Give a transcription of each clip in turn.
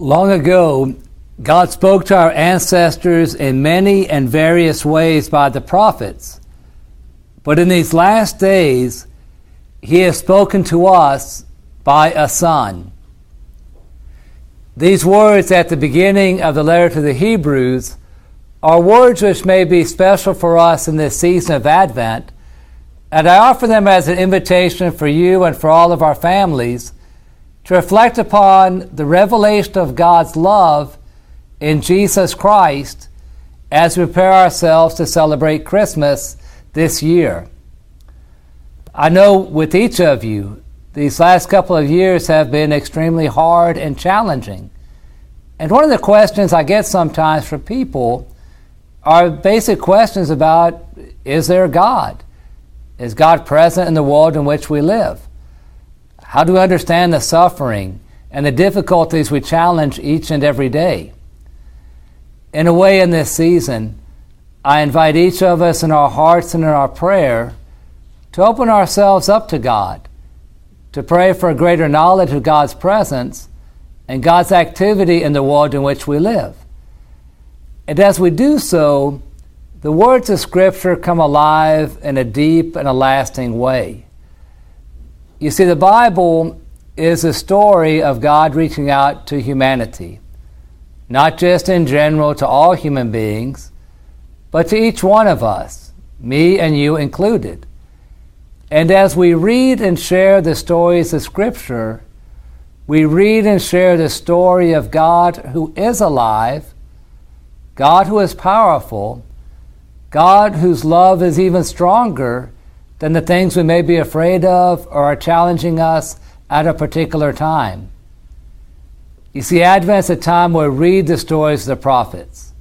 Long ago, God spoke to our ancestors in many and various ways by the prophets. But in these last days, He has spoken to us by a Son. These words at the beginning of the letter to the Hebrews are words which may be special for us in this season of Advent, and I offer them as an invitation for you and for all of our families to reflect upon the revelation of God's love in Jesus Christ as we prepare ourselves to celebrate Christmas this year. I know with each of you, these last couple of years have been extremely hard and challenging. And one of the questions I get sometimes from people are basic questions about is there God? Is God present in the world in which we live? How do we understand the suffering and the difficulties we challenge each and every day? In a way, in this season, I invite each of us in our hearts and in our prayer to open ourselves up to God, to pray for a greater knowledge of God's presence and God's activity in the world in which we live. And as we do so, the words of Scripture come alive in a deep and a lasting way. You see, the Bible is a story of God reaching out to humanity, not just in general to all human beings, but to each one of us, me and you included. And as we read and share the stories of Scripture, we read and share the story of God who is alive God who is powerful, God whose love is even stronger than the things we may be afraid of or are challenging us at a particular time. You see, Advent is a time where we read the stories of the prophets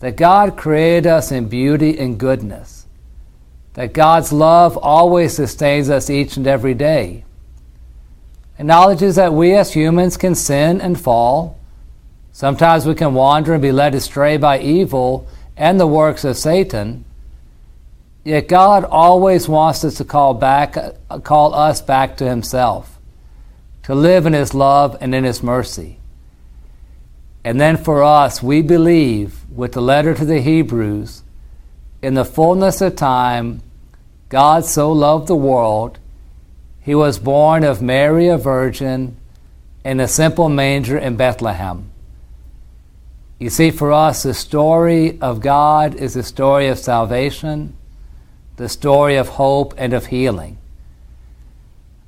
that God created us in beauty and goodness, that God's love always sustains us each and every day, acknowledges that we as humans can sin and fall Sometimes we can wander and be led astray by evil and the works of Satan. Yet God always wants us to call back call us back to himself, to live in his love and in his mercy. And then for us, we believe with the letter to the Hebrews, in the fullness of time, God so loved the world, he was born of Mary a virgin in a simple manger in Bethlehem. You see, for us, the story of God is the story of salvation, the story of hope and of healing.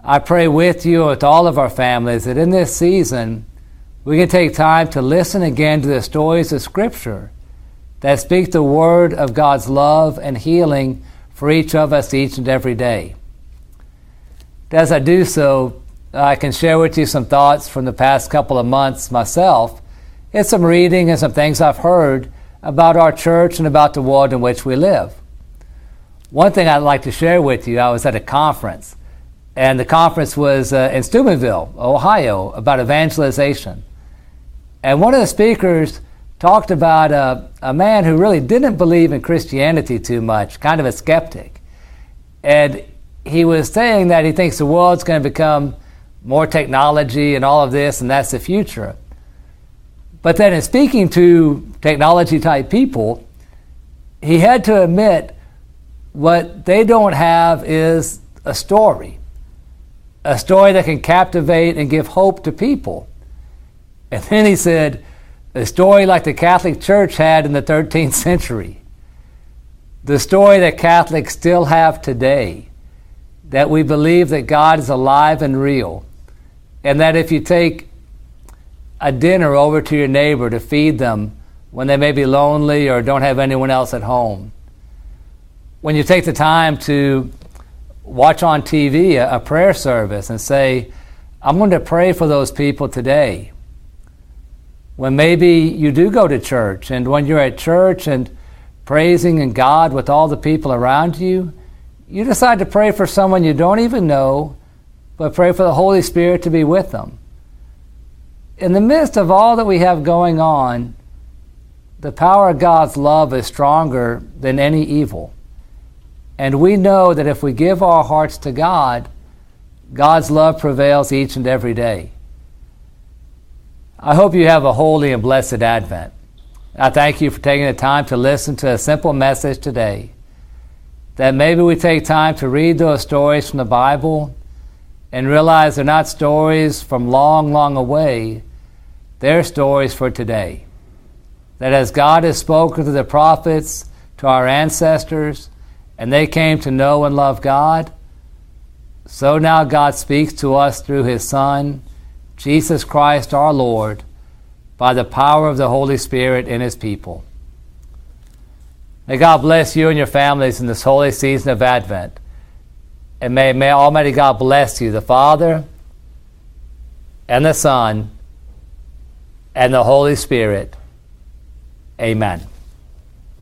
I pray with you, with all of our families, that in this season we can take time to listen again to the stories of Scripture that speak the word of God's love and healing for each of us each and every day. As I do so, I can share with you some thoughts from the past couple of months myself it's some reading and some things I've heard about our church and about the world in which we live. One thing I'd like to share with you I was at a conference, and the conference was uh, in Steubenville, Ohio, about evangelization. And one of the speakers talked about a, a man who really didn't believe in Christianity too much, kind of a skeptic. And he was saying that he thinks the world's going to become more technology and all of this, and that's the future. But then, in speaking to technology type people, he had to admit what they don't have is a story, a story that can captivate and give hope to people. And then he said, a story like the Catholic Church had in the 13th century, the story that Catholics still have today, that we believe that God is alive and real, and that if you take a dinner over to your neighbor to feed them when they may be lonely or don't have anyone else at home. When you take the time to watch on TV a, a prayer service and say, I'm going to pray for those people today. When maybe you do go to church, and when you're at church and praising in God with all the people around you, you decide to pray for someone you don't even know, but pray for the Holy Spirit to be with them in the midst of all that we have going on, the power of God's love is stronger than any evil. And we know that if we give our hearts to God, God's love prevails each and every day. I hope you have a holy and blessed Advent. I thank you for taking the time to listen to a simple message today. That maybe we take time to read those stories from the Bible and realize they're not stories from long, long away, they're stories for today. That as God has spoken to the prophets, to our ancestors, and they came to know and love God, so now God speaks to us through His Son, Jesus Christ our Lord, by the power of the Holy Spirit in His people. May God bless you and your families in this holy season of Advent. And may, may Almighty God bless you, the Father, and the Son, and the Holy Spirit. Amen.